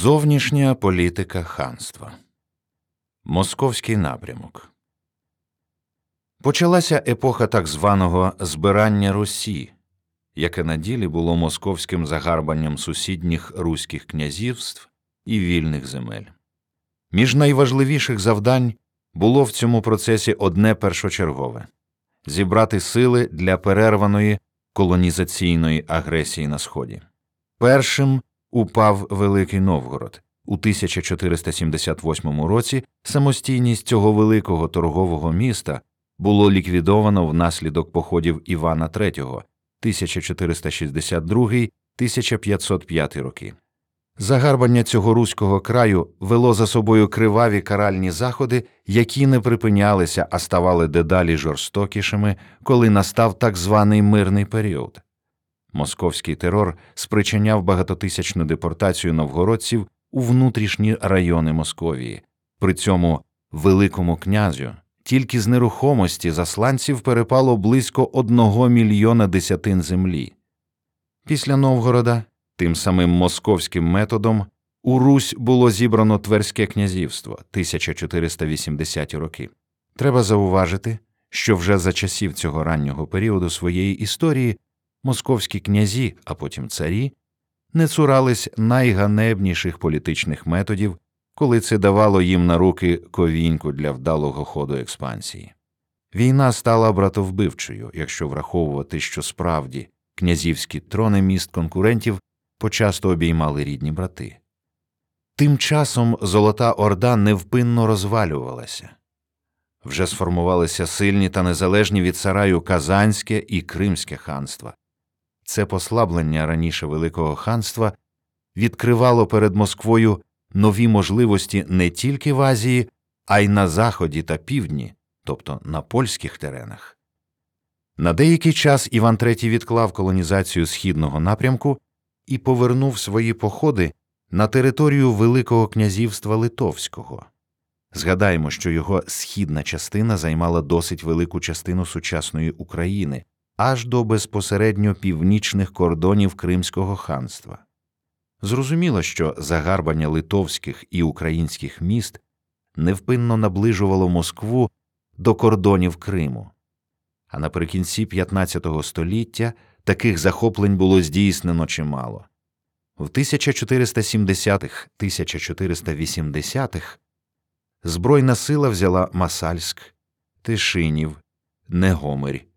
Зовнішня політика ханства. Московський напрямок. Почалася епоха так званого збирання Русі, яке на ділі було московським загарбанням сусідніх руських князівств і вільних земель. Між найважливіших завдань було в цьому процесі одне першочергове зібрати сили для перерваної колонізаційної агресії на Сході. Першим упав Великий Новгород. У 1478 році самостійність цього великого торгового міста було ліквідовано внаслідок походів Івана III 1462-1505 роки. Загарбання цього руського краю вело за собою криваві каральні заходи, які не припинялися, а ставали дедалі жорстокішими, коли настав так званий мирний період. Московський терор спричиняв багатотисячну депортацію новгородців у внутрішні райони Московії. При цьому Великому князю тільки з нерухомості засланців перепало близько одного мільйона десятин землі. Після Новгорода тим самим московським методом у Русь було зібрано Тверське князівство 1480 роки. Треба зауважити, що вже за часів цього раннього періоду своєї історії московські князі, а потім царі, не цурались найганебніших політичних методів, коли це давало їм на руки ковіньку для вдалого ходу експансії. Війна стала братовбивчою, якщо враховувати, що справді князівські трони міст конкурентів почасто обіймали рідні брати. Тим часом Золота Орда невпинно розвалювалася. Вже сформувалися сильні та незалежні від сараю Казанське і Кримське ханства. Це послаблення раніше Великого ханства відкривало перед Москвою нові можливості не тільки в Азії, а й на заході та півдні, тобто на польських теренах. На деякий час Іван III відклав колонізацію східного напрямку і повернув свої походи на територію Великого князівства Литовського. Згадаємо, що його східна частина займала досить велику частину сучасної України аж до безпосередньо північних кордонів Кримського ханства. Зрозуміло, що загарбання литовських і українських міст невпинно наближувало Москву до кордонів Криму, а наприкінці 15 століття таких захоплень було здійснено чимало. В 1470-1480-х збройна сила взяла Масальськ, Тишинів, Негомирь,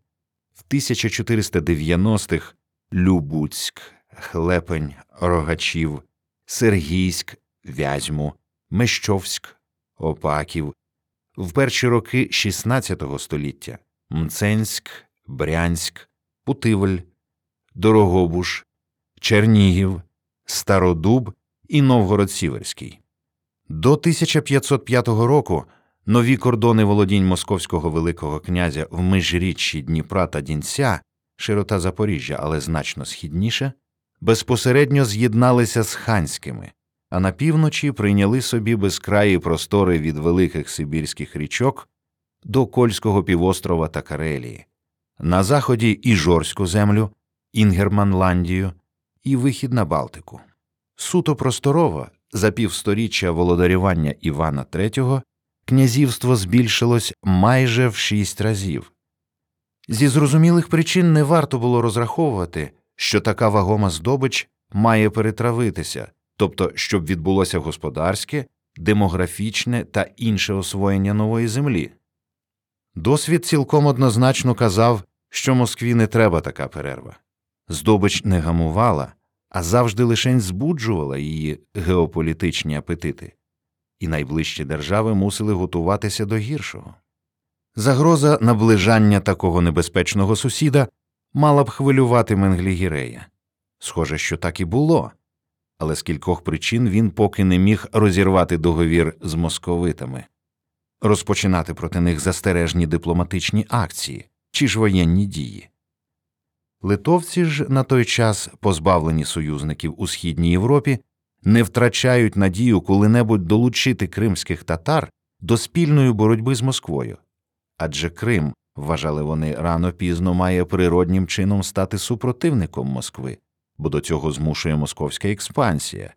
в 1490-х Любуцьк, Хлепень, Рогачів, Сергійськ, Вязьму, Мещовськ, Опаків, в перші роки XVI століття Мценськ, Брянськ, Путивль, Дорогобуш, Чернігів, Стародуб і Новгород Сіверський. До 1505 року нові кордони володінь московського Великого князя в межріччі Дніпра та Дінця, широта Запоріжжя, але значно східніше, безпосередньо з'єдналися з ханськими, а на півночі прийняли собі безкраї простори від великих сибірських річок до Кольського півострова та Карелії, на заході Іжорську землю, Інгерманландію і вихід на Балтику. Суто просторово, за півсторіччя володарювання Івана III, князівство збільшилось майже в шість разів. Зі зрозумілих причин не варто було розраховувати, що така вагома здобич має перетравитися, тобто щоб відбулося господарське, демографічне та інше освоєння нової землі. Досвід цілком однозначно казав, що Москві не треба така перерва. Здобич не гамувала, а завжди лишень збуджувала її геополітичні апетити, і найближчі держави мусили готуватися до гіршого. Загроза наближання такого небезпечного сусіда мала б хвилювати Менглігірея. Схоже, що так і було, але з кількох причин він поки не міг розірвати договір з московитами, розпочинати проти них застережні дипломатичні акції чи ж воєнні дії. Литовці ж на той час, позбавлені союзників у східній Європі, не втрачають надію коли-небудь долучити кримських татар до спільної боротьби з Москвою. Адже Крим, вважали вони, рано пізно має природнім чином стати супротивником Москви, бо до цього змушує московська експансія.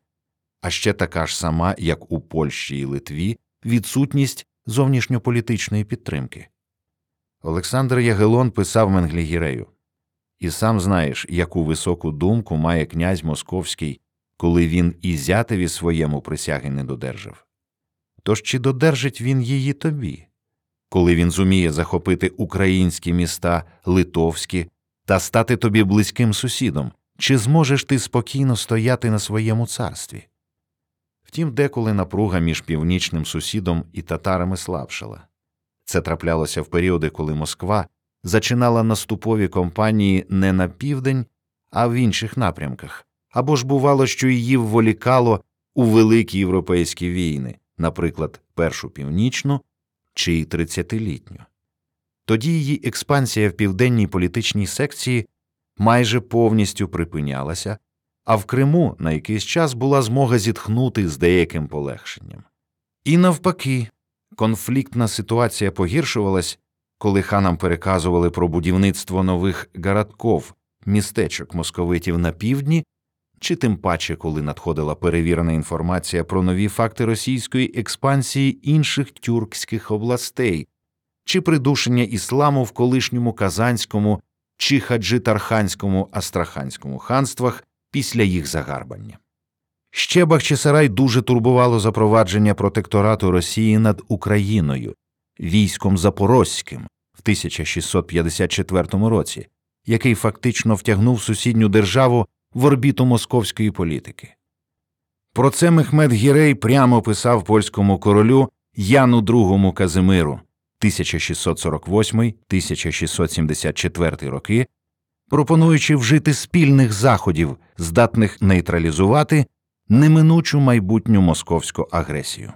а ще така ж сама, як у Польщі і Литві, відсутність зовнішньополітичної підтримки. Олександр Ягелон писав Менглігірею І сам знаєш, яку високу думку має князь Московський, коли він і зятеві своєму присяги не додержав. Тож чи додержить він її тобі, коли він зуміє захопити українські міста, литовські та стати тобі близьким сусідом, чи зможеш ти спокійно стояти на своєму царстві? Втім, деколи напруга між північним сусідом і татарами слабшала. Це траплялося в періоди, коли Москва зачинала наступові кампанії не на південь, а в інших напрямках, або ж бувало, що її вволікало у великі європейські війни, наприклад, Першу північну чи тридцятилітню. Тоді її експансія в південній політичній секції майже повністю припинялася, а в Криму на якийсь час була змога зітхнути з деяким полегшенням. І навпаки, конфліктна ситуація погіршувалась, коли ханам переказували про будівництво нових гарадков, містечок московитів на півдні, чи тим паче, коли надходила перевірена інформація про нові факти російської експансії інших тюркських областей, чи придушення ісламу в колишньому Казанському чи Хаджитарханському Астраханському ханствах після їх загарбання. Ще Бахчисарай дуже турбувало запровадження протекторату Росії над Україною, військом Запорозьким в 1654 році, який фактично втягнув сусідню державу в орбіту московської політики. Про це Мехмед Гірей прямо писав польському королю Яну II Казимиру 1648-1674 роки, пропонуючи вжити спільних заходів, здатних нейтралізувати неминучу майбутню московську агресію.